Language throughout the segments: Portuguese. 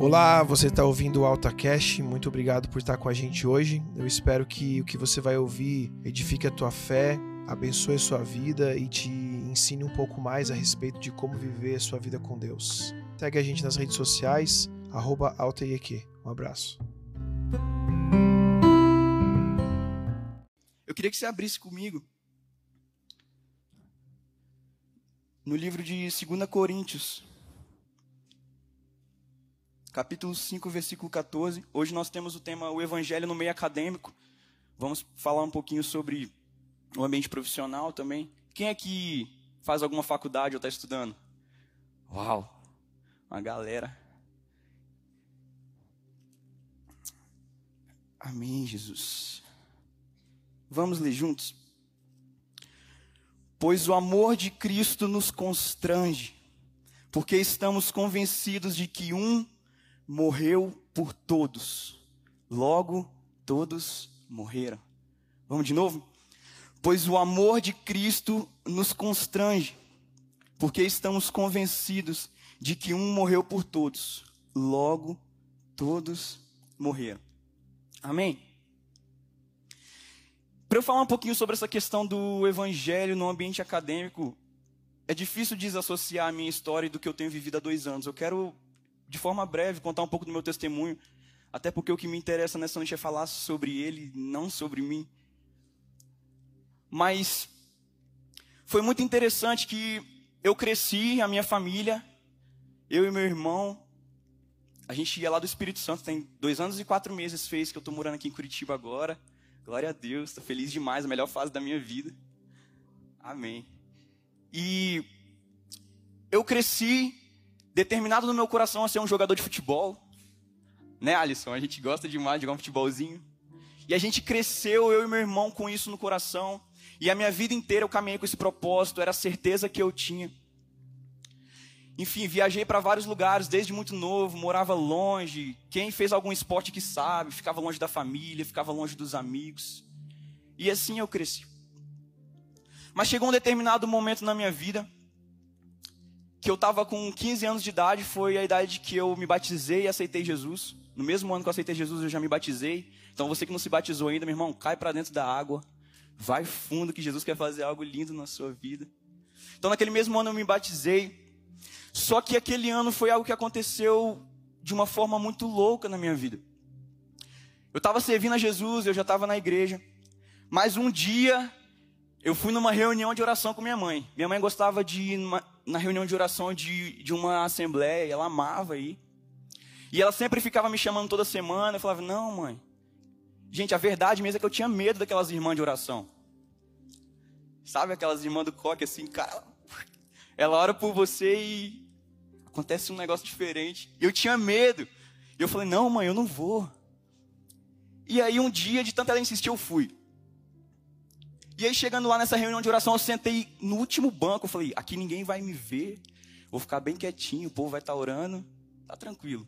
Olá, você está ouvindo o AltaCast, muito obrigado por estar com a gente hoje. Eu espero que o que você vai ouvir edifique a tua fé, abençoe a sua vida e te ensine um pouco mais a respeito de como viver a sua vida com Deus. Segue a gente nas redes sociais, arroba Um abraço. Eu queria que você abrisse comigo no livro de 2 Coríntios, capítulo 5, versículo 14. Hoje nós temos o tema O Evangelho no meio acadêmico. Vamos falar um pouquinho sobre o ambiente profissional também. Quem é que faz alguma faculdade ou está estudando? Uau, uma galera. Amém, Jesus. Vamos ler juntos? Pois o amor de Cristo nos constrange, porque estamos convencidos de que um morreu por todos, logo todos morreram. Vamos de novo? Pois o amor de Cristo nos constrange, porque estamos convencidos de que um morreu por todos, logo todos morreram. Amém? Para eu falar um pouquinho sobre essa questão do evangelho no ambiente acadêmico, é difícil desassociar a minha história do que eu tenho vivido há dois anos. Eu quero de forma breve, contar um pouco do meu testemunho, até porque o que me interessa nessa noite é falar sobre ele, não sobre mim. Mas foi muito interessante que eu cresci, a minha família, eu e meu irmão, a gente ia lá do Espírito Santo, tem dois anos e quatro meses fez que eu estou morando aqui em Curitiba agora. Glória a Deus, estou feliz demais, a melhor fase da minha vida. Amém. E eu cresci determinado no meu coração a ser um jogador de futebol. Né, Alisson? A gente gosta demais de jogar um futebolzinho. E a gente cresceu, eu e meu irmão, com isso no coração. E a minha vida inteira eu caminhei com esse propósito, era a certeza que eu tinha. Enfim, viajei para vários lugares desde muito novo, morava longe. Quem fez algum esporte que sabe, ficava longe da família, ficava longe dos amigos. E assim eu cresci. Mas chegou um determinado momento na minha vida que eu estava com 15 anos de idade, foi a idade que eu me batizei e aceitei Jesus. No mesmo ano que eu aceitei Jesus, eu já me batizei. Então você que não se batizou ainda, meu irmão, cai para dentro da água. Vai fundo que Jesus quer fazer algo lindo na sua vida. Então naquele mesmo ano eu me batizei. Só que aquele ano foi algo que aconteceu de uma forma muito louca na minha vida. Eu estava servindo a Jesus, eu já estava na igreja. Mas um dia eu fui numa reunião de oração com minha mãe. Minha mãe gostava de ir na reunião de oração de, de uma assembleia, ela amava ir. E ela sempre ficava me chamando toda semana. Eu falava, não, mãe. Gente, a verdade mesmo é que eu tinha medo daquelas irmãs de oração. Sabe aquelas irmãs do coque assim, cara. Ela ora por você e acontece um negócio diferente. Eu tinha medo. E eu falei, não, mãe, eu não vou. E aí um dia, de tanto ela insistir, eu fui. E aí, chegando lá nessa reunião de oração, eu sentei no último banco. Eu falei: aqui ninguém vai me ver. Vou ficar bem quietinho. O povo vai estar tá orando. Tá tranquilo.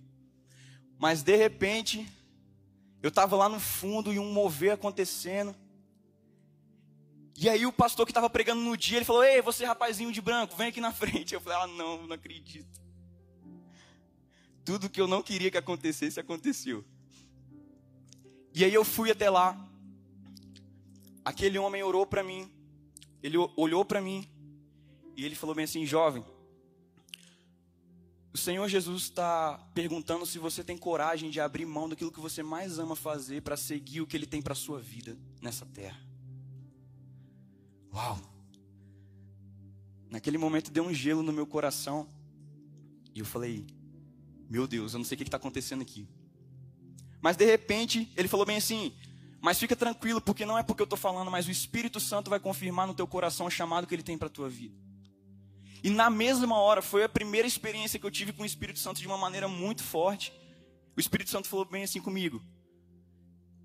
Mas de repente, eu estava lá no fundo e um mover acontecendo. E aí o pastor que estava pregando no dia, ele falou: Ei, você rapazinho de branco, vem aqui na frente. Eu falei: Ah, não, não acredito. Tudo que eu não queria que acontecesse, aconteceu. E aí eu fui até lá aquele homem orou para mim, ele olhou para mim e ele falou bem assim: jovem, o Senhor Jesus está perguntando se você tem coragem de abrir mão daquilo que você mais ama fazer para seguir o que Ele tem para sua vida nessa terra. Uau! Naquele momento deu um gelo no meu coração e eu falei: Meu Deus, eu não sei o que está acontecendo aqui. Mas de repente ele falou bem assim: mas fica tranquilo, porque não é porque eu estou falando, mas o Espírito Santo vai confirmar no teu coração o chamado que ele tem para a tua vida. E na mesma hora, foi a primeira experiência que eu tive com o Espírito Santo de uma maneira muito forte. O Espírito Santo falou bem assim comigo: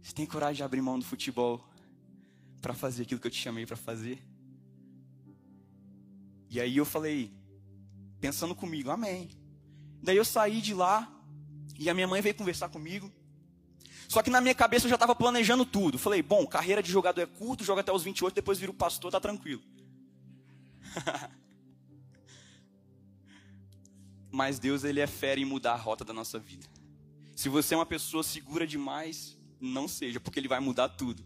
Você tem coragem de abrir mão do futebol para fazer aquilo que eu te chamei para fazer? E aí eu falei, pensando comigo, Amém. Daí eu saí de lá e a minha mãe veio conversar comigo. Só que na minha cabeça eu já estava planejando tudo. Falei, bom, carreira de jogador é curto, joga até os 28, depois vira o pastor, tá tranquilo. Mas Deus, ele é fera em mudar a rota da nossa vida. Se você é uma pessoa segura demais, não seja, porque ele vai mudar tudo.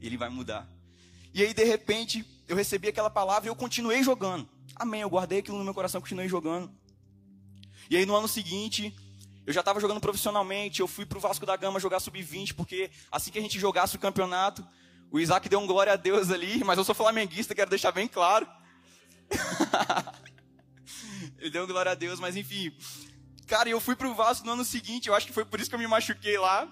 Ele vai mudar. E aí, de repente, eu recebi aquela palavra e eu continuei jogando. Amém, eu guardei aquilo no meu coração, continuei jogando. E aí, no ano seguinte, eu já estava jogando profissionalmente, eu fui para o Vasco da Gama jogar sub-20, porque assim que a gente jogasse o campeonato, o Isaac deu um glória a Deus ali, mas eu sou flamenguista, quero deixar bem claro. Ele deu um glória a Deus, mas enfim. Cara, eu fui pro Vasco no ano seguinte, eu acho que foi por isso que eu me machuquei lá.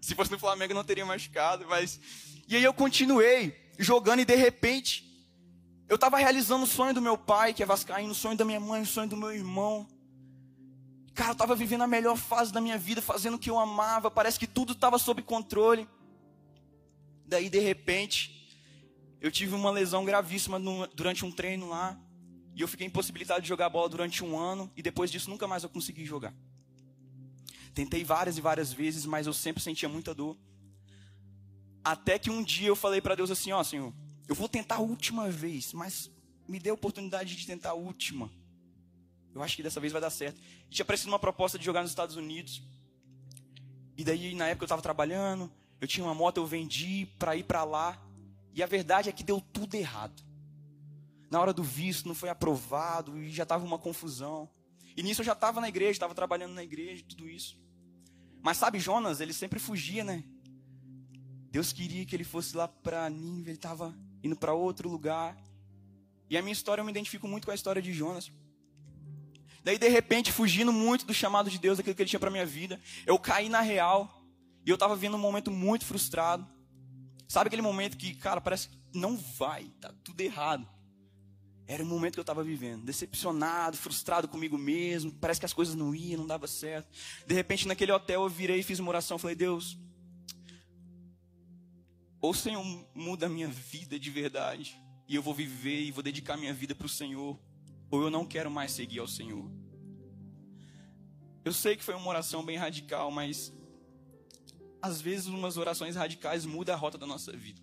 Se fosse no Flamengo, eu não teria machucado, mas. E aí eu continuei jogando e de repente, eu estava realizando o sonho do meu pai, que é Vascaíno, o sonho da minha mãe, o sonho do meu irmão. Cara, eu estava vivendo a melhor fase da minha vida, fazendo o que eu amava, parece que tudo estava sob controle. Daí, de repente, eu tive uma lesão gravíssima no, durante um treino lá. E eu fiquei impossibilitado de jogar bola durante um ano. E depois disso, nunca mais eu consegui jogar. Tentei várias e várias vezes, mas eu sempre sentia muita dor. Até que um dia eu falei para Deus assim: Ó, oh, Senhor, eu vou tentar a última vez, mas me dê a oportunidade de tentar a última. Eu acho que dessa vez vai dar certo. Tinha aparecido uma proposta de jogar nos Estados Unidos. E daí, na época, eu estava trabalhando. Eu tinha uma moto, eu vendi para ir para lá. E a verdade é que deu tudo errado. Na hora do visto, não foi aprovado. E já estava uma confusão. E nisso eu já estava na igreja, estava trabalhando na igreja, tudo isso. Mas sabe, Jonas, ele sempre fugia, né? Deus queria que ele fosse lá para Nínive, ele estava indo para outro lugar. E a minha história, eu me identifico muito com a história de Jonas. Daí, de repente, fugindo muito do chamado de Deus, daquilo que ele tinha para minha vida, eu caí na real e eu estava vivendo um momento muito frustrado. Sabe aquele momento que, cara, parece que não vai, tá tudo errado. Era o momento que eu estava vivendo, decepcionado, frustrado comigo mesmo, parece que as coisas não iam, não dava certo. De repente, naquele hotel, eu virei e fiz uma oração, falei: Deus, ou o Senhor muda a minha vida de verdade, e eu vou viver e vou dedicar minha vida para o Senhor, ou eu não quero mais seguir ao Senhor. Eu sei que foi uma oração bem radical, mas às vezes umas orações radicais mudam a rota da nossa vida.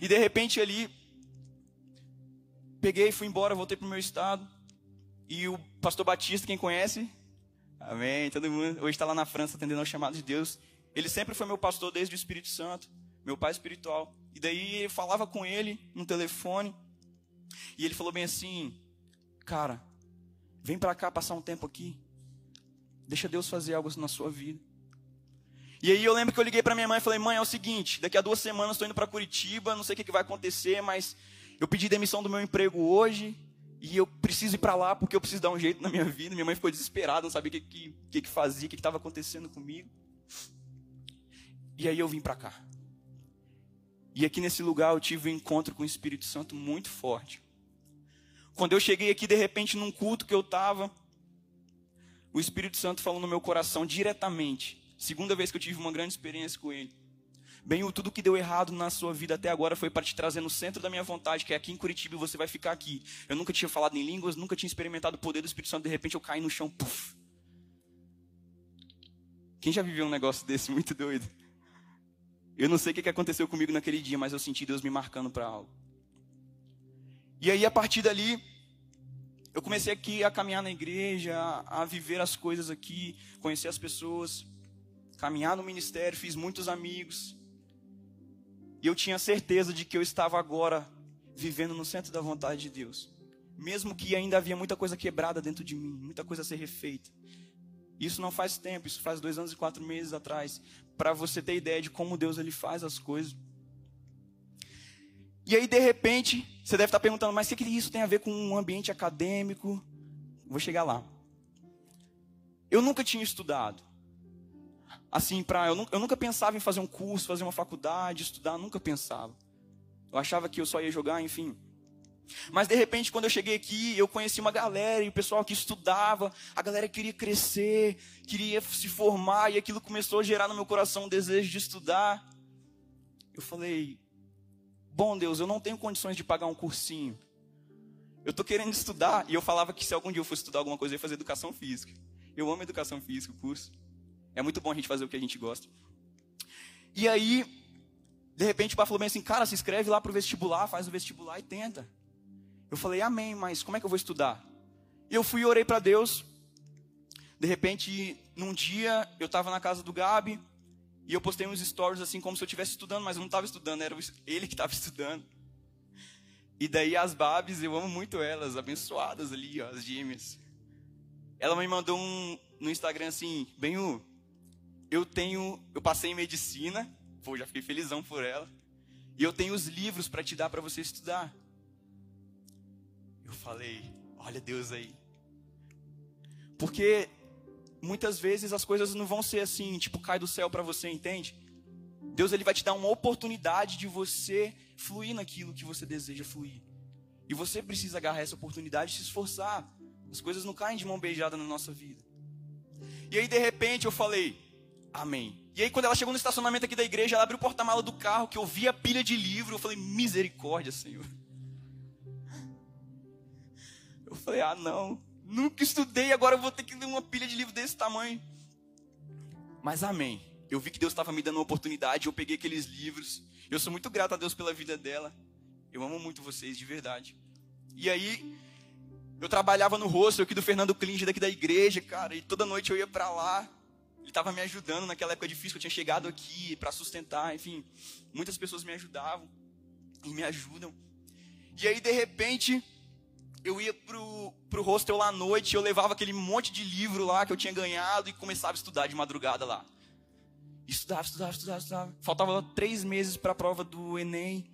E de repente ali, peguei, fui embora, voltei para o meu estado. E o pastor Batista, quem conhece? Amém, todo mundo. Hoje está lá na França atendendo ao chamado de Deus. Ele sempre foi meu pastor desde o Espírito Santo, meu pai espiritual. E daí eu falava com ele no telefone. E ele falou bem assim: Cara, vem para cá passar um tempo aqui. Deixa Deus fazer algo na sua vida. E aí eu lembro que eu liguei para minha mãe e falei: Mãe, é o seguinte, daqui a duas semanas estou indo para Curitiba, não sei o que, que vai acontecer, mas eu pedi demissão do meu emprego hoje e eu preciso ir para lá porque eu preciso dar um jeito na minha vida. Minha mãe ficou desesperada, não sabia o que, que, que, que fazia, o que estava acontecendo comigo. E aí eu vim para cá. E aqui nesse lugar eu tive um encontro com o Espírito Santo muito forte. Quando eu cheguei aqui, de repente, num culto que eu estava, o Espírito Santo falou no meu coração diretamente. Segunda vez que eu tive uma grande experiência com ele. Bem, tudo que deu errado na sua vida até agora foi para te trazer no centro da minha vontade, que é aqui em Curitiba e você vai ficar aqui. Eu nunca tinha falado em línguas, nunca tinha experimentado o poder do Espírito Santo, de repente eu caí no chão, puf. Quem já viveu um negócio desse muito doido? Eu não sei o que aconteceu comigo naquele dia, mas eu senti Deus me marcando para algo. E aí, a partir dali, eu comecei aqui a caminhar na igreja, a, viver as coisas aqui, conhecer as pessoas, caminhar no ministério, fiz muitos amigos. E eu tinha certeza de que eu estava agora vivendo no centro da vontade de Deus. Mesmo que ainda havia muita coisa quebrada dentro de mim, muita coisa a ser refeita. Isso não faz tempo, isso faz dois anos e quatro meses atrás. Para você ter ideia de como Deus ele faz as coisas. E aí, de repente, você deve estar perguntando, mas o que, que isso tem a ver com um ambiente acadêmico? Vou chegar lá. Eu nunca tinha estudado. Assim, pra, eu, eu nunca pensava em fazer um curso, fazer uma faculdade, estudar, nunca pensava. Eu achava que eu só ia jogar, enfim. Mas de repente, quando eu cheguei aqui, eu conheci uma galera e o pessoal que estudava, a galera queria crescer, queria se formar, e aquilo começou a gerar no meu coração um desejo de estudar. Eu falei: Bom Deus, eu não tenho condições de pagar um cursinho. Eu estou querendo estudar, e eu falava que se algum dia eu fosse estudar alguma coisa, eu ia fazer educação física. Eu amo educação física, o curso. É muito bom a gente fazer o que a gente gosta. E aí, de repente, o pai falou bem assim: Cara, se inscreve lá para o vestibular, faz o vestibular e tenta. Eu falei, amém, mas como é que eu vou estudar? E eu fui e orei para Deus. De repente, num dia, eu estava na casa do Gabi e eu postei uns stories assim como se eu estivesse estudando, mas eu não estava estudando, era ele que estava estudando. E daí as Babs, eu amo muito elas, abençoadas ali, ó, as gêmeas. Ela me mandou um no Instagram assim, o eu tenho, eu passei em medicina, pô, já fiquei felizão por ela. E eu tenho os livros para te dar para você estudar. Eu falei, olha Deus aí. Porque muitas vezes as coisas não vão ser assim, tipo, cai do céu para você, entende? Deus ele vai te dar uma oportunidade de você fluir naquilo que você deseja fluir. E você precisa agarrar essa oportunidade e se esforçar. As coisas não caem de mão beijada na nossa vida. E aí de repente eu falei: "Amém". E aí quando ela chegou no estacionamento aqui da igreja, ela abriu o porta-mala do carro, que eu vi a pilha de livro, eu falei: "Misericórdia, Senhor". Eu falei: "Ah, não, nunca estudei, agora eu vou ter que ler uma pilha de livro desse tamanho". Mas amém. Eu vi que Deus estava me dando uma oportunidade, eu peguei aqueles livros. Eu sou muito grato a Deus pela vida dela. Eu amo muito vocês, de verdade. E aí, eu trabalhava no rosto aqui do Fernando Klinge, daqui da igreja, cara, e toda noite eu ia para lá. Ele estava me ajudando naquela época difícil que eu tinha chegado aqui para sustentar, enfim. Muitas pessoas me ajudavam e me ajudam. E aí, de repente, eu ia pro, pro hostel lá à noite, eu levava aquele monte de livro lá que eu tinha ganhado e começava a estudar de madrugada lá. Estudava, estudava, estudava, estudava. Faltava três meses para a prova do Enem.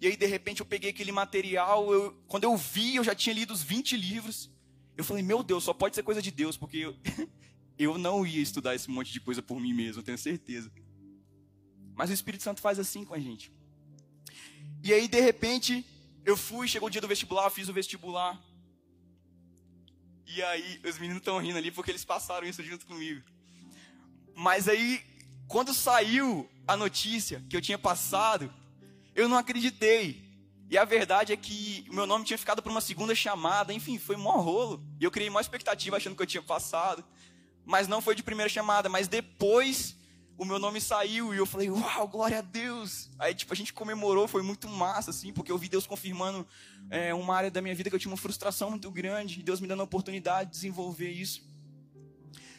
E aí, de repente, eu peguei aquele material. Eu, quando eu vi, eu já tinha lido os 20 livros. Eu falei, meu Deus, só pode ser coisa de Deus, porque eu, eu não ia estudar esse monte de coisa por mim mesmo, tenho certeza. Mas o Espírito Santo faz assim com a gente. E aí, de repente, eu fui, chegou o dia do vestibular, fiz o vestibular. E aí, os meninos estão rindo ali porque eles passaram isso junto comigo. Mas aí, quando saiu a notícia que eu tinha passado, eu não acreditei. E a verdade é que o meu nome tinha ficado para uma segunda chamada, enfim, foi mó rolo. E eu criei uma expectativa achando que eu tinha passado. Mas não foi de primeira chamada, mas depois o meu nome saiu e eu falei, uau, glória a Deus. Aí, tipo, a gente comemorou, foi muito massa, assim, porque eu vi Deus confirmando é, uma área da minha vida que eu tinha uma frustração muito grande, e Deus me dando a oportunidade de desenvolver isso.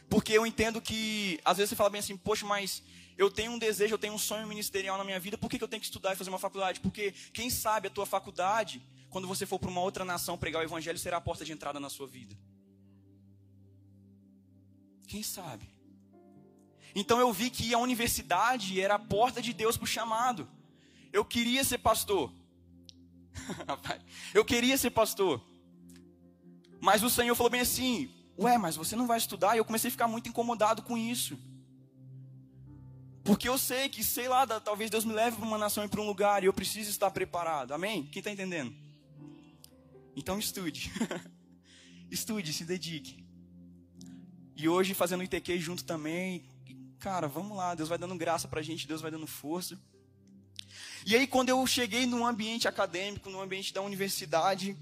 Porque eu entendo que, às vezes você fala bem assim, poxa, mas eu tenho um desejo, eu tenho um sonho ministerial na minha vida, por que, que eu tenho que estudar e fazer uma faculdade? Porque quem sabe a tua faculdade, quando você for para uma outra nação pregar o evangelho, será a porta de entrada na sua vida. Quem sabe? Então eu vi que a universidade era a porta de Deus para o chamado. Eu queria ser pastor. eu queria ser pastor. Mas o Senhor falou bem assim: Ué, mas você não vai estudar? E eu comecei a ficar muito incomodado com isso. Porque eu sei que, sei lá, talvez Deus me leve para uma nação e para um lugar e eu preciso estar preparado. Amém? Quem está entendendo? Então estude. estude, se dedique. E hoje fazendo ITQ junto também. Cara, vamos lá, Deus vai dando graça para a gente, Deus vai dando força. E aí, quando eu cheguei num ambiente acadêmico, no ambiente da universidade,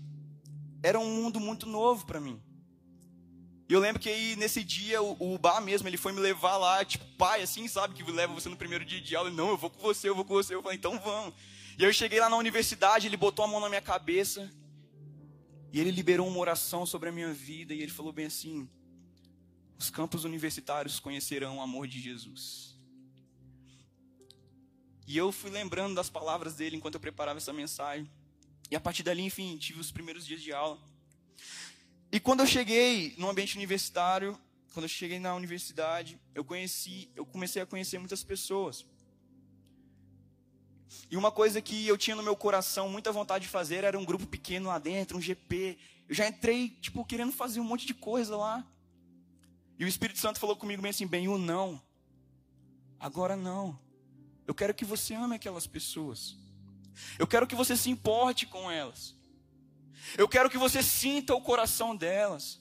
era um mundo muito novo para mim. E eu lembro que aí nesse dia o, o Bar mesmo, ele foi me levar lá, tipo, pai, assim, sabe, que leva você no primeiro dia de aula. Ele, não, eu vou com você, eu vou com você. Eu falei, então vamos. E aí eu cheguei lá na universidade, ele botou a mão na minha cabeça. E ele liberou uma oração sobre a minha vida. E ele falou bem assim: Os campos universitários conhecerão o amor de Jesus. E eu fui lembrando das palavras dele enquanto eu preparava essa mensagem. E a partir dali, enfim, tive os primeiros dias de aula. E quando eu cheguei no ambiente universitário, quando eu cheguei na universidade, eu conheci, eu comecei a conhecer muitas pessoas. E uma coisa que eu tinha no meu coração muita vontade de fazer era um grupo pequeno lá dentro, um GP. Eu já entrei, tipo, querendo fazer um monte de coisa lá. E o Espírito Santo falou comigo bem assim, não. Agora não. Eu quero que você ame aquelas pessoas. Eu quero que você se importe com elas. Eu quero que você sinta o coração delas.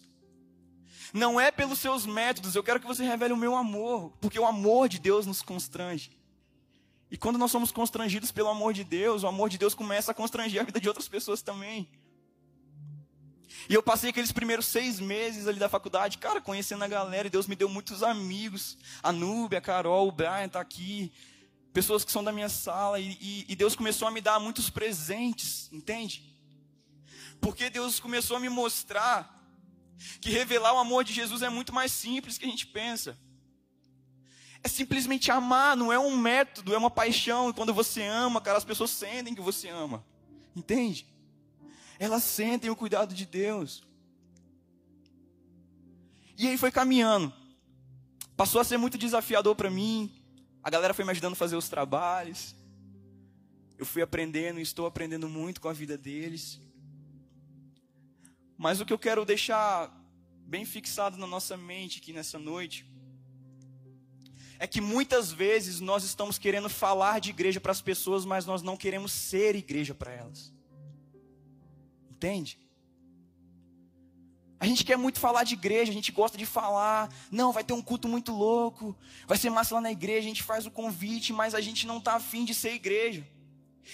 Não é pelos seus métodos, eu quero que você revele o meu amor, porque o amor de Deus nos constrange. E quando nós somos constrangidos pelo amor de Deus, o amor de Deus começa a constranger a vida de outras pessoas também. E eu passei aqueles primeiros seis meses ali da faculdade, cara, conhecendo a galera, e Deus me deu muitos amigos. A Núbia, a Carol, o Brian tá aqui. Pessoas que são da minha sala, e, e, e Deus começou a me dar muitos presentes, entende? Porque Deus começou a me mostrar Que revelar o amor de Jesus é muito mais simples que a gente pensa. É simplesmente amar, não é um método, é uma paixão. E quando você ama, cara, as pessoas sentem que você ama. Entende? Elas sentem o cuidado de Deus. E aí foi caminhando. Passou a ser muito desafiador para mim. A galera foi me ajudando a fazer os trabalhos. Eu fui aprendendo e estou aprendendo muito com a vida deles. Mas o que eu quero deixar bem fixado na nossa mente aqui nessa noite é que muitas vezes nós estamos querendo falar de igreja para as pessoas, mas nós não queremos ser igreja para elas. Entende? A gente quer muito falar de igreja, a gente gosta de falar, não, vai ter um culto muito louco, vai ser massa lá na igreja, a gente faz o convite, mas a gente não está afim de ser igreja.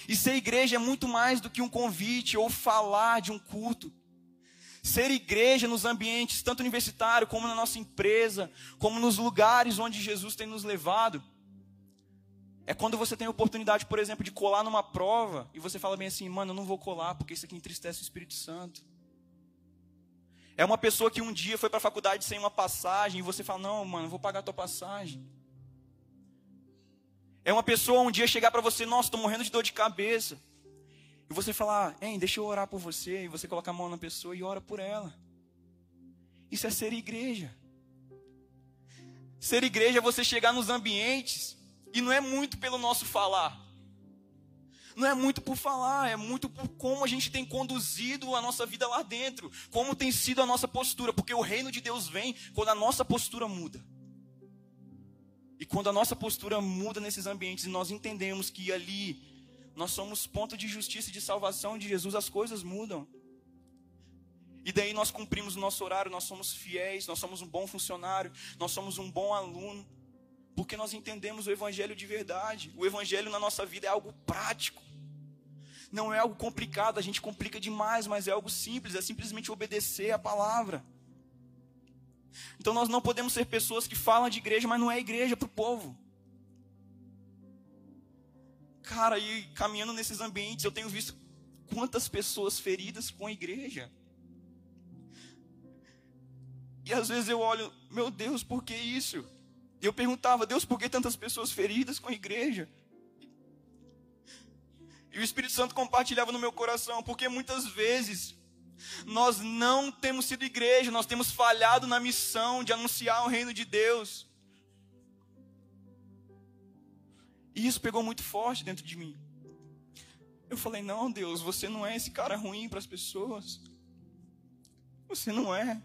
E ser igreja é muito mais do que um convite ou falar de um culto. Ser igreja nos ambientes, tanto universitário como na nossa empresa, como nos lugares onde Jesus tem nos levado, é quando você tem a oportunidade, por exemplo, de colar numa prova e você fala bem assim, mano, eu não vou colar porque isso aqui entristece o Espírito Santo. É uma pessoa que um dia foi para a faculdade sem uma passagem e você fala: Não, mano, vou pagar a tua passagem. É uma pessoa um dia chegar para você: Nossa, estou morrendo de dor de cabeça. E você falar: Hein, deixa eu orar por você. E você coloca a mão na pessoa e ora por ela. Isso é ser igreja. Ser igreja é você chegar nos ambientes e não é muito pelo nosso falar não é muito por falar, é muito por como a gente tem conduzido a nossa vida lá dentro, como tem sido a nossa postura, porque o reino de Deus vem quando a nossa postura muda. E quando a nossa postura muda nesses ambientes e nós entendemos que ali nós somos ponto de justiça e de salvação de Jesus, as coisas mudam. E daí nós cumprimos o nosso horário, nós somos fiéis, nós somos um bom funcionário, nós somos um bom aluno, porque nós entendemos o Evangelho de verdade. O Evangelho na nossa vida é algo prático. Não é algo complicado, a gente complica demais, mas é algo simples, é simplesmente obedecer a palavra. Então nós não podemos ser pessoas que falam de igreja, mas não é igreja para o povo. Cara, e caminhando nesses ambientes, eu tenho visto quantas pessoas feridas com a igreja. E às vezes eu olho, meu Deus, por que isso? E eu perguntava, Deus, por que tantas pessoas feridas com a igreja? E o Espírito Santo compartilhava no meu coração, porque muitas vezes nós não temos sido igreja, nós temos falhado na missão de anunciar o reino de Deus. E isso pegou muito forte dentro de mim. Eu falei: Não, Deus, você não é esse cara ruim para as pessoas. Você não é.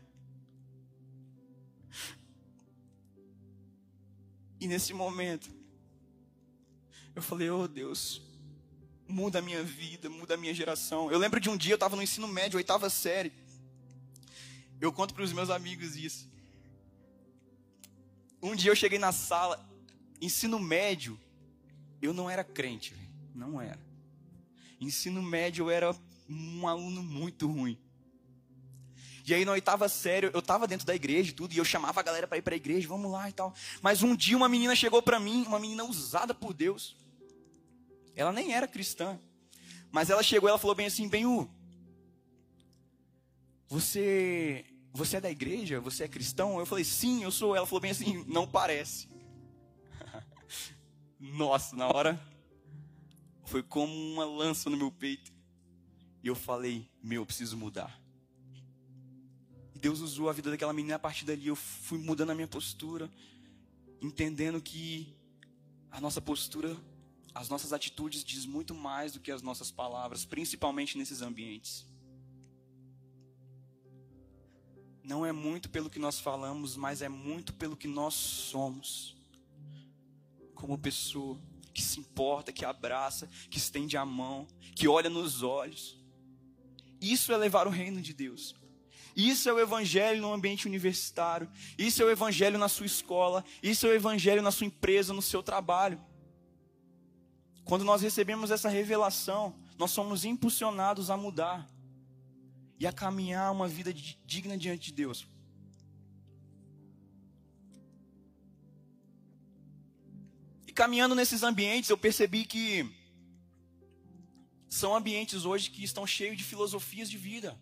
E nesse momento, eu falei: Oh Deus, muda a minha vida, muda a minha geração. Eu lembro de um dia eu estava no ensino médio, oitava série. Eu conto para os meus amigos isso. Um dia eu cheguei na sala, ensino médio, eu não era crente, não era. Ensino médio eu era um aluno muito ruim. E aí na oitava série, eu tava dentro da igreja e tudo, e eu chamava a galera para ir para a igreja, vamos lá e tal. Mas um dia uma menina chegou para mim, uma menina usada por Deus. Ela nem era cristã. Mas ela chegou, ela falou bem assim, Benhu, você você é da igreja? Você é cristão? Eu falei, sim, eu sou. Ela falou bem assim, não parece. Nossa, na hora foi como uma lança no meu peito. E eu falei, meu, eu preciso mudar. Deus usou a vida daquela menina a partir dali. Eu fui mudando a minha postura, entendendo que a nossa postura, as nossas atitudes diz muito mais do que as nossas palavras, principalmente nesses ambientes. Não é muito pelo que nós falamos, mas é muito pelo que nós somos. Como pessoa que se importa, que abraça, que estende a mão, que olha nos olhos. Isso é levar o reino de Deus. Isso é o evangelho no ambiente universitário. Isso é o evangelho na sua escola. Isso é o evangelho na sua empresa, no seu trabalho. Quando nós recebemos essa revelação, nós somos impulsionados a mudar e a caminhar uma vida digna diante de Deus. E caminhando nesses ambientes, eu percebi que são ambientes hoje que estão cheios de filosofias de vida.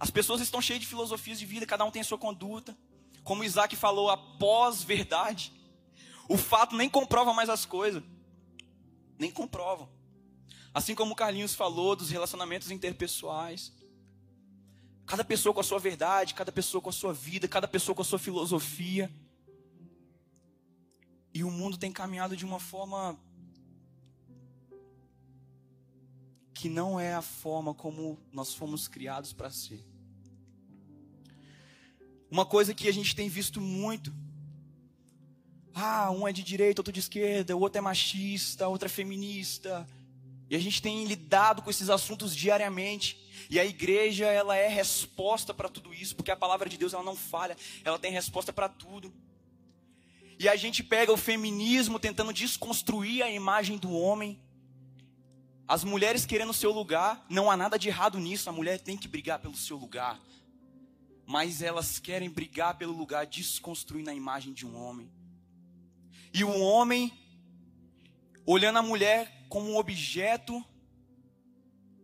As pessoas estão cheias de filosofias de vida, cada um tem a sua conduta. Como Isaac falou, a pós-verdade. O fato nem comprova mais as coisas. Nem comprova. Assim como o Carlinhos falou dos relacionamentos interpessoais. Cada pessoa com a sua verdade, cada pessoa com a sua vida, cada pessoa com a sua filosofia. E o mundo tem caminhado de uma forma que não é a forma como nós fomos criados para ser. Uma coisa que a gente tem visto muito. Ah, um é de direita, outro de esquerda, o outro é machista, outro é feminista. E a gente tem lidado com esses assuntos diariamente. E a igreja, ela é resposta para tudo isso, porque a palavra de Deus ela não falha, ela tem resposta para tudo. E a gente pega o feminismo tentando desconstruir a imagem do homem. As mulheres querendo o seu lugar, não há nada de errado nisso, a mulher tem que brigar pelo seu lugar. Mas elas querem brigar pelo lugar, desconstruindo a imagem de um homem. E o homem, olhando a mulher como um objeto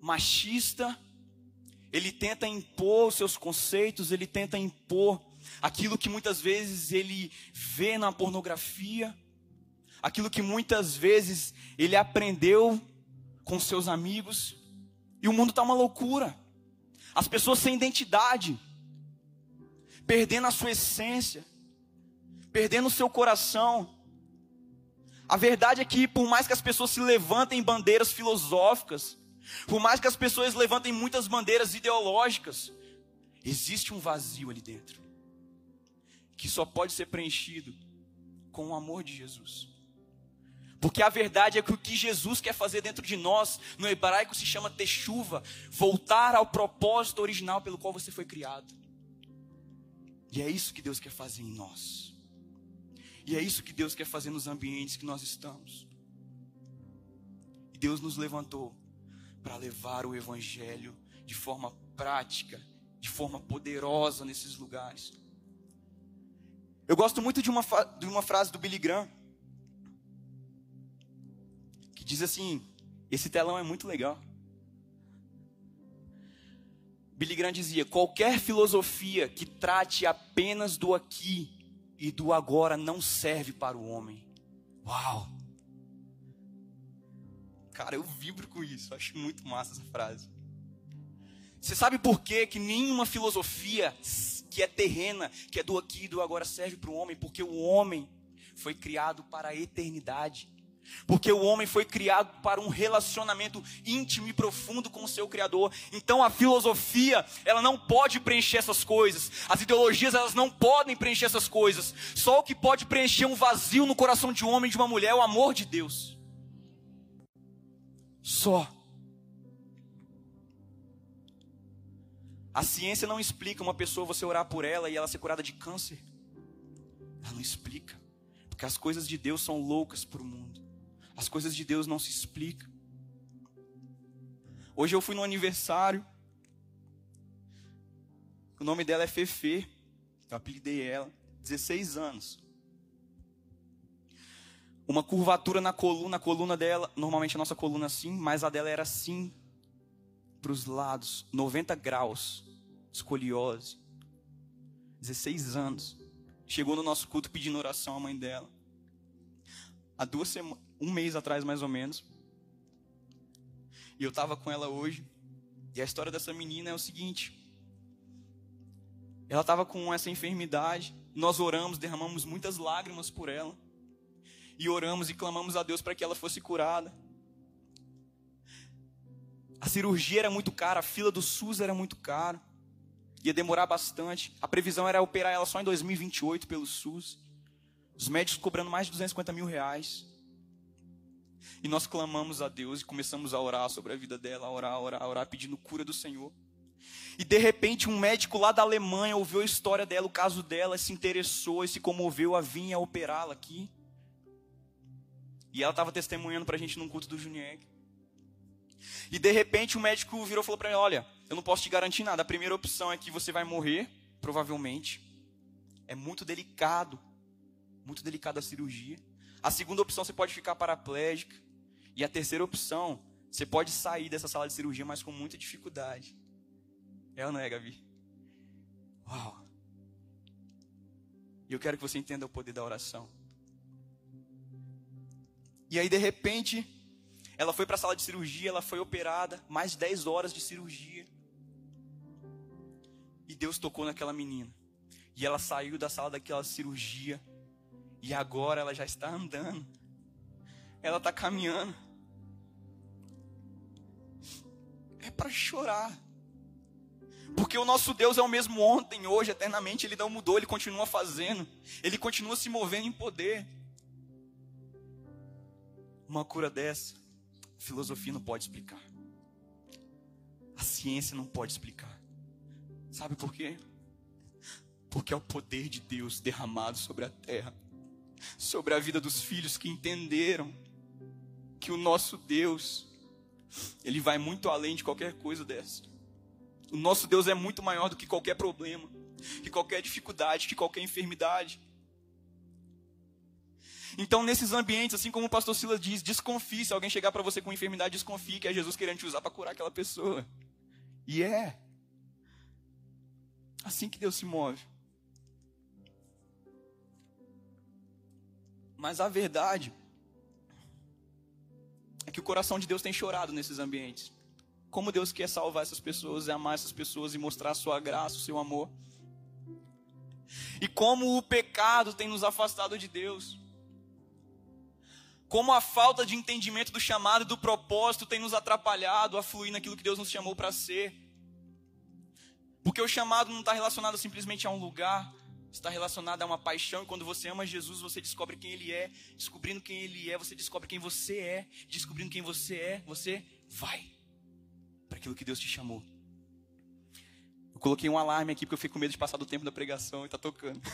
machista, ele tenta impor os seus conceitos, ele tenta impor aquilo que muitas vezes ele vê na pornografia, aquilo que muitas vezes ele aprendeu com seus amigos, e o mundo está uma loucura. As pessoas sem identidade, perdendo a sua essência, perdendo o seu coração. A verdade é que, por mais que as pessoas se levantem bandeiras filosóficas, por mais que as pessoas levantem muitas bandeiras ideológicas, existe um vazio ali dentro que só pode ser preenchido com o amor de Jesus. Porque a verdade é que o que Jesus quer fazer dentro de nós, no hebraico se chama techuva, voltar ao propósito original pelo qual você foi criado. E é isso que Deus quer fazer em nós. E é isso que Deus quer fazer nos ambientes que nós estamos. E Deus nos levantou para levar o evangelho de forma prática, de forma poderosa nesses lugares. Eu gosto muito de uma, de uma frase do Billy Graham, que diz assim: Esse telão é muito legal. Billy Graham dizia: qualquer filosofia que trate apenas do aqui e do agora não serve para o homem. Uau! Cara, eu vibro com isso, acho muito massa essa frase. Você sabe por quê que nenhuma filosofia que é terrena, que é do aqui e do agora, serve para o homem, porque o homem foi criado para a eternidade. Porque o homem foi criado para um relacionamento íntimo e profundo com o seu Criador. Então a filosofia, ela não pode preencher essas coisas. As ideologias, elas não podem preencher essas coisas. Só o que pode preencher um vazio no coração de um homem e de uma mulher é o amor de Deus. Só. A ciência não explica uma pessoa você orar por ela e ela ser curada de câncer. Ela não explica. Porque as coisas de Deus são loucas para o mundo. As coisas de Deus não se explicam. Hoje eu fui no aniversário. O nome dela é Fefe. Eu apelidei ela. 16 anos. Uma curvatura na coluna, a coluna dela, normalmente a nossa coluna é assim, mas a dela era assim para os lados, 90 graus escoliose. 16 anos. Chegou no nosso culto pedindo oração à mãe dela. Há duas semanas, um mês atrás mais ou menos. E eu estava com ela hoje. E a história dessa menina é o seguinte: ela estava com essa enfermidade. Nós oramos, derramamos muitas lágrimas por ela. E oramos e clamamos a Deus para que ela fosse curada. A cirurgia era muito cara, a fila do SUS era muito cara ia demorar bastante. A previsão era operar ela só em 2028 pelo SUS. Os médicos cobrando mais de 250 mil reais. E nós clamamos a Deus e começamos a orar sobre a vida dela, a orar, a orar, a orar, pedindo cura do Senhor. E de repente um médico lá da Alemanha ouviu a história dela, o caso dela, se interessou e se comoveu a vir a operá-la aqui. E ela estava testemunhando para a gente num culto do Junieg. E de repente o médico virou e falou para mim: Olha, eu não posso te garantir nada. A primeira opção é que você vai morrer, provavelmente. É muito delicado. Muito delicada a cirurgia. A segunda opção, você pode ficar paraplégica. E a terceira opção, você pode sair dessa sala de cirurgia, mas com muita dificuldade. É ou não é, Gabi? Uau! E eu quero que você entenda o poder da oração. E aí, de repente, ela foi para a sala de cirurgia, ela foi operada, mais de 10 horas de cirurgia. E Deus tocou naquela menina. E ela saiu da sala daquela cirurgia. E agora ela já está andando. Ela está caminhando. É para chorar. Porque o nosso Deus é o mesmo ontem, hoje, eternamente. Ele não mudou, ele continua fazendo. Ele continua se movendo em poder. Uma cura dessa, a filosofia não pode explicar. A ciência não pode explicar. Sabe por quê? Porque é o poder de Deus derramado sobre a terra, sobre a vida dos filhos que entenderam que o nosso Deus, ele vai muito além de qualquer coisa dessa. O nosso Deus é muito maior do que qualquer problema, que qualquer dificuldade, que qualquer enfermidade. Então, nesses ambientes, assim como o pastor Silas diz, desconfie. Se alguém chegar para você com enfermidade, desconfie que é Jesus querendo te usar para curar aquela pessoa. E é assim que Deus se move. Mas a verdade é que o coração de Deus tem chorado nesses ambientes como Deus quer salvar essas pessoas e amar essas pessoas e mostrar a sua graça, o seu amor. E como o pecado tem nos afastado de Deus. Como a falta de entendimento do chamado e do propósito tem nos atrapalhado a fluir naquilo que Deus nos chamou para ser. Porque o chamado não está relacionado simplesmente a um lugar, está relacionado a uma paixão. E quando você ama Jesus, você descobre quem Ele é. Descobrindo quem Ele é, você descobre quem você é. Descobrindo quem você é, você vai para aquilo que Deus te chamou. Eu coloquei um alarme aqui porque eu fiquei com medo de passar do tempo da pregação e está tocando.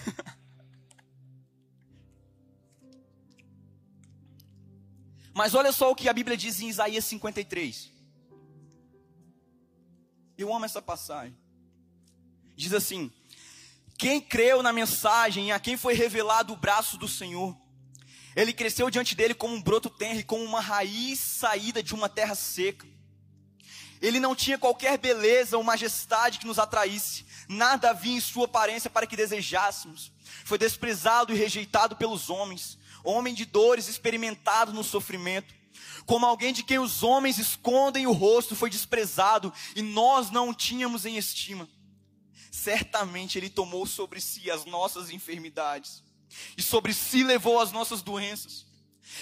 Mas olha só o que a Bíblia diz em Isaías 53. Eu amo essa passagem. Diz assim: Quem creu na mensagem e a quem foi revelado o braço do Senhor, ele cresceu diante dele como um broto tenro, como uma raiz saída de uma terra seca. Ele não tinha qualquer beleza ou majestade que nos atraísse. Nada havia em sua aparência para que desejássemos. Foi desprezado e rejeitado pelos homens. Homem de dores, experimentado no sofrimento. Como alguém de quem os homens escondem o rosto, foi desprezado e nós não o tínhamos em estima. Certamente ele tomou sobre si as nossas enfermidades e sobre si levou as nossas doenças.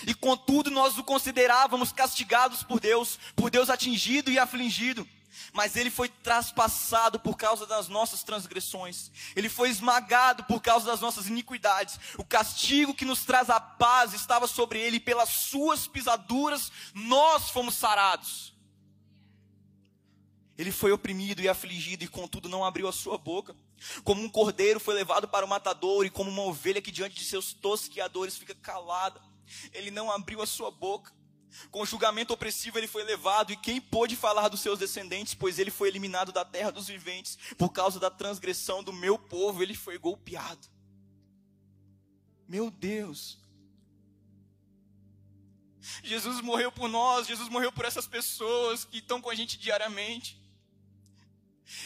E contudo nós o considerávamos castigados por Deus, por Deus atingido e afligido. Mas ele foi traspassado por causa das nossas transgressões. Ele foi esmagado por causa das nossas iniquidades. O castigo que nos traz a paz estava sobre ele, e pelas suas pisaduras nós fomos sarados. Ele foi oprimido e afligido, e contudo não abriu a sua boca. Como um cordeiro foi levado para o matador, e como uma ovelha que diante de seus tosquiadores fica calada ele não abriu a sua boca. Com julgamento opressivo ele foi levado, e quem pôde falar dos seus descendentes, pois ele foi eliminado da terra dos viventes, por causa da transgressão do meu povo, ele foi golpeado. Meu Deus. Jesus morreu por nós, Jesus morreu por essas pessoas que estão com a gente diariamente.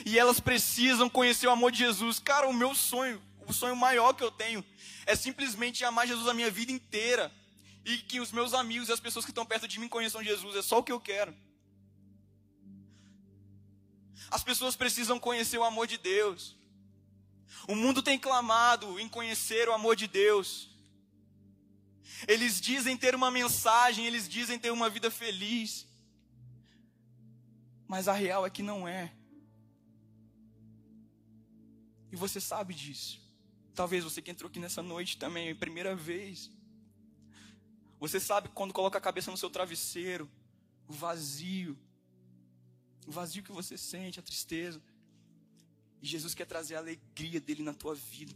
E elas precisam conhecer o amor de Jesus. Cara, o meu sonho, o sonho maior que eu tenho, é simplesmente amar Jesus a minha vida inteira e que os meus amigos e as pessoas que estão perto de mim conheçam Jesus. É só o que eu quero. As pessoas precisam conhecer o amor de Deus. O mundo tem clamado em conhecer o amor de Deus. Eles dizem ter uma mensagem, eles dizem ter uma vida feliz. Mas a real é que não é. E você sabe disso. Talvez você que entrou aqui nessa noite também, é primeira vez. Você sabe quando coloca a cabeça no seu travesseiro, o vazio, o vazio que você sente, a tristeza. E Jesus quer trazer a alegria dele na tua vida.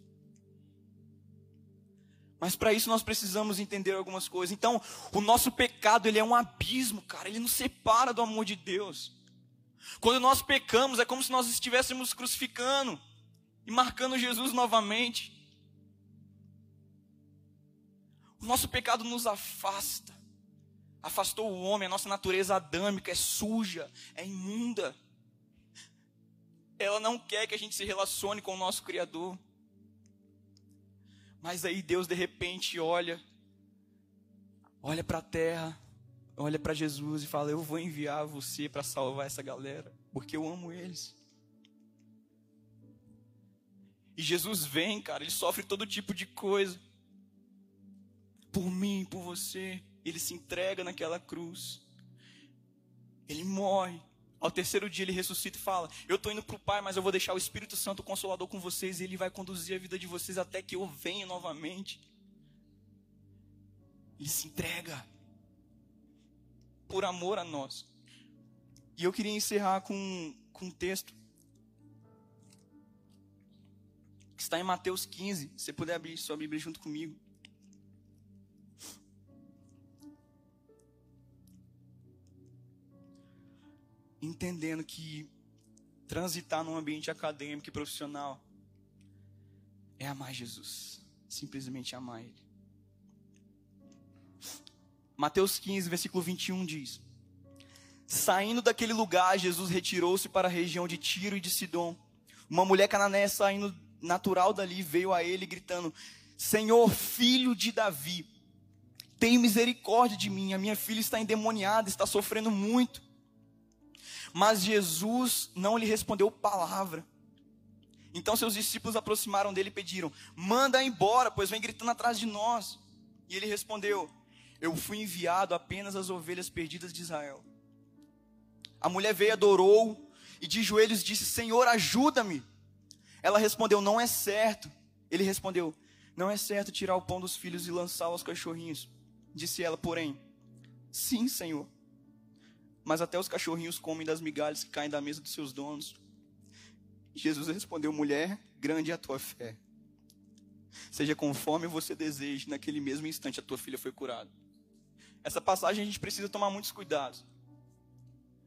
Mas para isso nós precisamos entender algumas coisas. Então, o nosso pecado, ele é um abismo, cara, ele nos separa do amor de Deus. Quando nós pecamos, é como se nós estivéssemos crucificando e marcando Jesus novamente. O nosso pecado nos afasta. Afastou o homem, a nossa natureza adâmica é suja, é imunda. Ela não quer que a gente se relacione com o nosso Criador. Mas aí Deus de repente olha, olha para a terra, olha para Jesus e fala: Eu vou enviar você para salvar essa galera, porque eu amo eles. E Jesus vem, cara, ele sofre todo tipo de coisa. Por mim, por você. Ele se entrega naquela cruz. Ele morre. Ao terceiro dia ele ressuscita e fala: Eu estou indo para o Pai, mas eu vou deixar o Espírito Santo Consolador com vocês e ele vai conduzir a vida de vocês até que eu venha novamente. Ele se entrega por amor a nós. E eu queria encerrar com, com um texto está em Mateus 15. Se você puder abrir sua Bíblia junto comigo. entendendo que transitar num ambiente acadêmico e profissional é amar Jesus, simplesmente amar Ele. Mateus 15, versículo 21 diz: Saindo daquele lugar, Jesus retirou-se para a região de Tiro e de Sidom. Uma mulher cananeia saindo natural dali veio a ele gritando: Senhor, filho de Davi, tem misericórdia de mim. A minha filha está endemoniada, está sofrendo muito. Mas Jesus não lhe respondeu palavra. Então seus discípulos aproximaram dele e pediram: Manda embora, pois vem gritando atrás de nós. E ele respondeu: Eu fui enviado apenas às ovelhas perdidas de Israel. A mulher veio, adorou e de joelhos disse: Senhor, ajuda-me. Ela respondeu: Não é certo. Ele respondeu: Não é certo tirar o pão dos filhos e lançá-lo aos cachorrinhos. Disse ela, porém: Sim, Senhor mas até os cachorrinhos comem das migalhas que caem da mesa dos seus donos. Jesus respondeu: Mulher, grande é a tua fé. Seja conforme você deseja, naquele mesmo instante a tua filha foi curada. Essa passagem a gente precisa tomar muitos cuidados.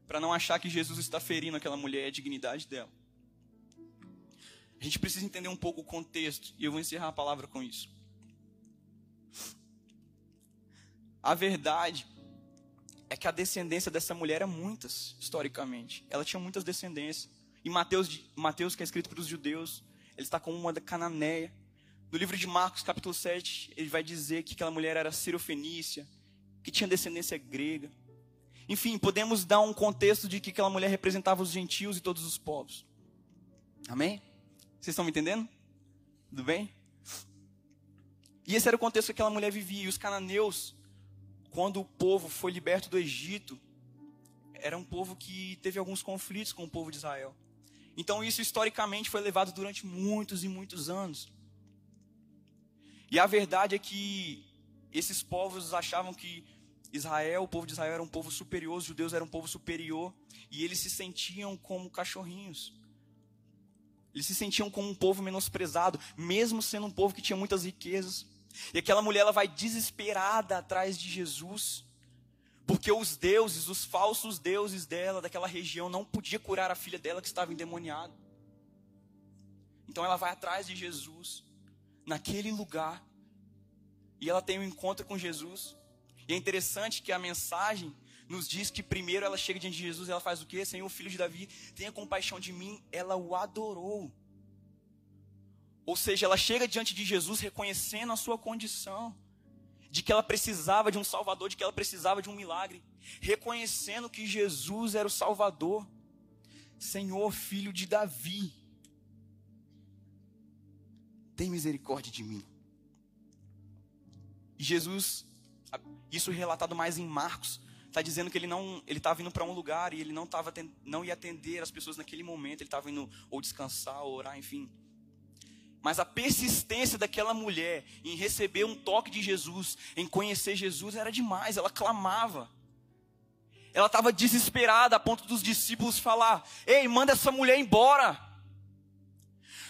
Para não achar que Jesus está ferindo aquela mulher e a dignidade dela. A gente precisa entender um pouco o contexto. E eu vou encerrar a palavra com isso. A verdade é que a descendência dessa mulher era muitas, historicamente. Ela tinha muitas descendências. E Mateus, Mateus que é escrito para os judeus, ele está com uma da cananeia. No livro de Marcos, capítulo 7, ele vai dizer que aquela mulher era sirofenícia, que tinha descendência grega. Enfim, podemos dar um contexto de que aquela mulher representava os gentios e todos os povos. Amém? Vocês estão me entendendo? Tudo bem? E esse era o contexto que aquela mulher vivia. E os cananeus quando o povo foi liberto do Egito, era um povo que teve alguns conflitos com o povo de Israel. Então isso historicamente foi levado durante muitos e muitos anos. E a verdade é que esses povos achavam que Israel, o povo de Israel era um povo superior, os judeus eram um povo superior, e eles se sentiam como cachorrinhos. Eles se sentiam como um povo menosprezado, mesmo sendo um povo que tinha muitas riquezas, e aquela mulher ela vai desesperada atrás de Jesus, porque os deuses, os falsos deuses dela, daquela região, não podia curar a filha dela que estava endemoniada. Então ela vai atrás de Jesus, naquele lugar, e ela tem um encontro com Jesus. E é interessante que a mensagem nos diz que primeiro ela chega diante de Jesus e ela faz o quê? Senhor, filho de Davi, tenha compaixão de mim. Ela o adorou. Ou seja, ela chega diante de Jesus reconhecendo a sua condição, de que ela precisava de um Salvador, de que ela precisava de um milagre, reconhecendo que Jesus era o Salvador, Senhor, filho de Davi, tem misericórdia de mim. E Jesus, isso relatado mais em Marcos, está dizendo que ele não, ele estava indo para um lugar e ele não tava, não ia atender as pessoas naquele momento, ele estava indo ou descansar, ou orar, enfim. Mas a persistência daquela mulher em receber um toque de Jesus, em conhecer Jesus, era demais. Ela clamava. Ela estava desesperada a ponto dos discípulos falar: Ei, manda essa mulher embora.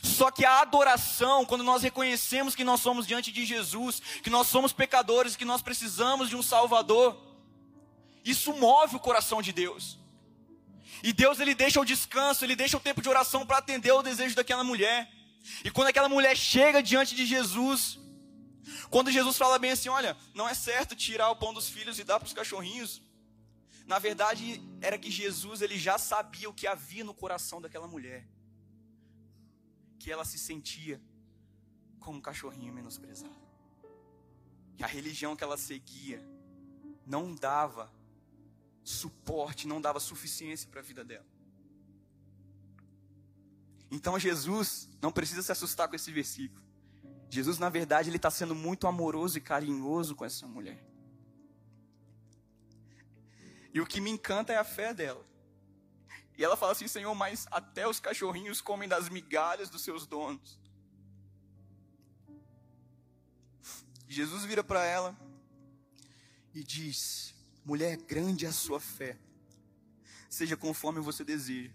Só que a adoração, quando nós reconhecemos que nós somos diante de Jesus, que nós somos pecadores, que nós precisamos de um Salvador, isso move o coração de Deus. E Deus ele deixa o descanso, ele deixa o tempo de oração para atender o desejo daquela mulher. E quando aquela mulher chega diante de Jesus, quando Jesus fala bem assim: olha, não é certo tirar o pão dos filhos e dar para os cachorrinhos. Na verdade, era que Jesus ele já sabia o que havia no coração daquela mulher. que ela se sentia como um cachorrinho menosprezado. Que a religião que ela seguia não dava suporte, não dava suficiência para a vida dela. Então Jesus não precisa se assustar com esse versículo. Jesus, na verdade, ele está sendo muito amoroso e carinhoso com essa mulher. E o que me encanta é a fé dela. E ela fala assim: Senhor, mas até os cachorrinhos comem das migalhas dos seus donos. Jesus vira para ela e diz: Mulher, grande é a sua fé, seja conforme você deseja.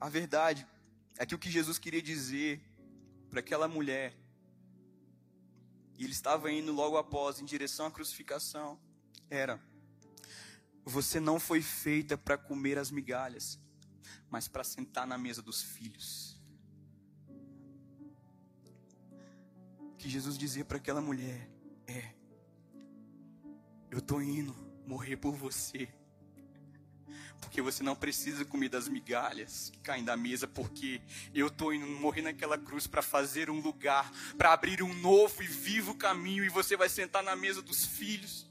A verdade é que o que Jesus queria dizer para aquela mulher, e ele estava indo logo após em direção à crucificação, era: Você não foi feita para comer as migalhas, mas para sentar na mesa dos filhos. O que Jesus dizia para aquela mulher é: Eu estou indo morrer por você porque você não precisa comer das migalhas que caem da mesa, porque eu estou indo morrer naquela cruz para fazer um lugar, para abrir um novo e vivo caminho, e você vai sentar na mesa dos filhos.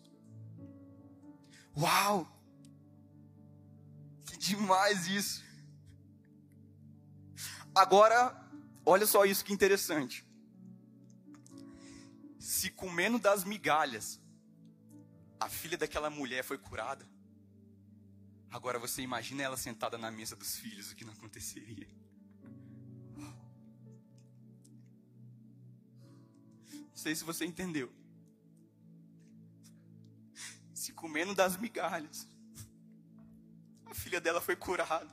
Uau! Que demais isso! Agora, olha só isso que interessante. Se comendo das migalhas, a filha daquela mulher foi curada, Agora você imagina ela sentada na mesa dos filhos, o que não aconteceria? Não sei se você entendeu. Se comendo das migalhas, a filha dela foi curada.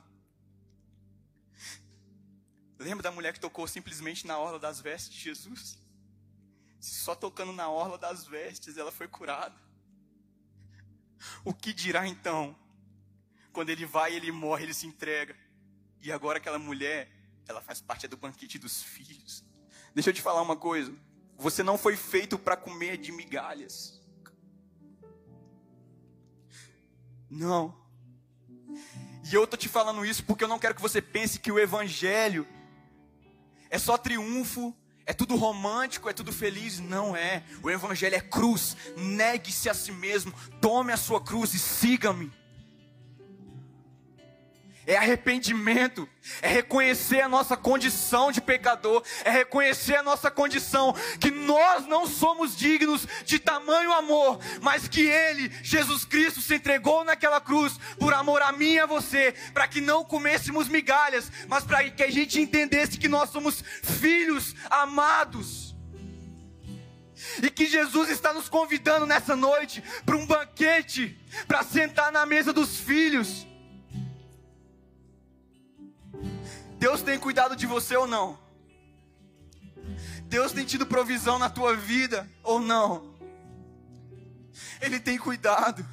Lembra da mulher que tocou simplesmente na orla das vestes de Jesus? Só tocando na orla das vestes ela foi curada. O que dirá então quando ele vai, ele morre, ele se entrega. E agora aquela mulher, ela faz parte do banquete dos filhos. Deixa eu te falar uma coisa. Você não foi feito para comer de migalhas. Não. E eu tô te falando isso porque eu não quero que você pense que o evangelho é só triunfo, é tudo romântico, é tudo feliz. Não é. O evangelho é cruz. Negue-se a si mesmo, tome a sua cruz e siga-me é arrependimento, é reconhecer a nossa condição de pecador, é reconhecer a nossa condição, que nós não somos dignos de tamanho amor, mas que Ele, Jesus Cristo, se entregou naquela cruz por amor a mim e a você, para que não comêssemos migalhas, mas para que a gente entendesse que nós somos filhos amados. E que Jesus está nos convidando nessa noite para um banquete, para sentar na mesa dos filhos Deus tem cuidado de você ou não? Deus tem tido provisão na tua vida ou não? Ele tem cuidado.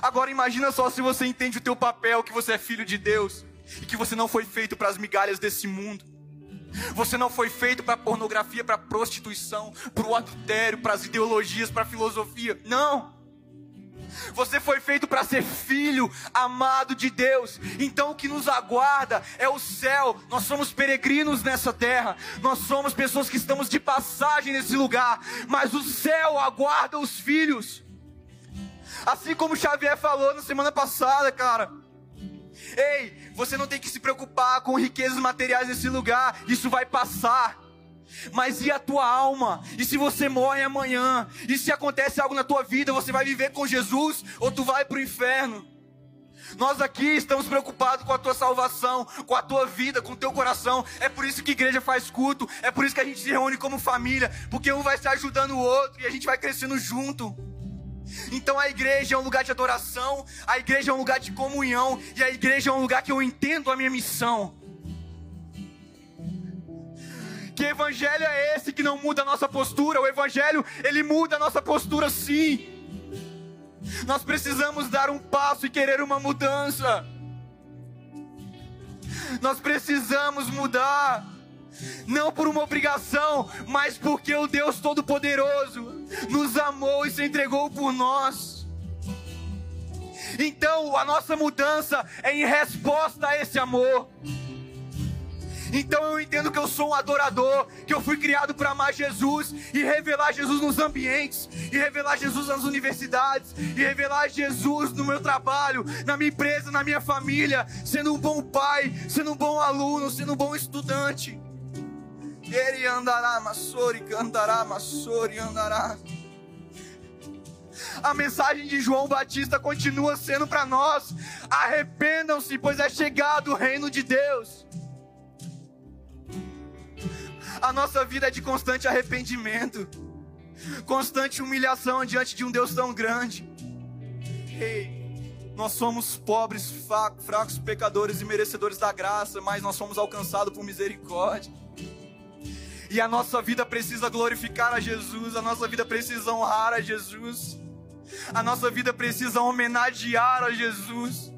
Agora imagina só se você entende o teu papel, que você é filho de Deus e que você não foi feito para as migalhas desse mundo. Você não foi feito para pornografia, para prostituição, para o adultério, para as ideologias, para a filosofia. Não. Você foi feito para ser filho amado de Deus. Então o que nos aguarda é o céu. Nós somos peregrinos nessa terra. Nós somos pessoas que estamos de passagem nesse lugar. Mas o céu aguarda os filhos. Assim como Xavier falou na semana passada, cara. Ei, você não tem que se preocupar com riquezas materiais nesse lugar. Isso vai passar. Mas e a tua alma? E se você morre amanhã? E se acontece algo na tua vida, você vai viver com Jesus ou tu vai para o inferno? Nós aqui estamos preocupados com a tua salvação, com a tua vida, com o teu coração. É por isso que a igreja faz culto, é por isso que a gente se reúne como família, porque um vai se ajudando o outro e a gente vai crescendo junto. Então a igreja é um lugar de adoração, a igreja é um lugar de comunhão e a igreja é um lugar que eu entendo a minha missão. Que evangelho é esse que não muda a nossa postura? O evangelho, ele muda a nossa postura sim. Nós precisamos dar um passo e querer uma mudança. Nós precisamos mudar. Não por uma obrigação, mas porque o Deus Todo-Poderoso nos amou e se entregou por nós. Então, a nossa mudança é em resposta a esse amor. Então eu entendo que eu sou um adorador, que eu fui criado para amar Jesus e revelar Jesus nos ambientes, e revelar Jesus nas universidades, e revelar Jesus no meu trabalho, na minha empresa, na minha família, sendo um bom pai, sendo um bom aluno, sendo um bom estudante. Ele andará, massori, cantará, massori, andará. A mensagem de João Batista continua sendo para nós: arrependam-se, pois é chegado o reino de Deus. A nossa vida é de constante arrependimento, constante humilhação diante de um Deus tão grande. Ei, nós somos pobres, fracos, pecadores e merecedores da graça, mas nós somos alcançados por misericórdia. E a nossa vida precisa glorificar a Jesus, a nossa vida precisa honrar a Jesus, a nossa vida precisa homenagear a Jesus.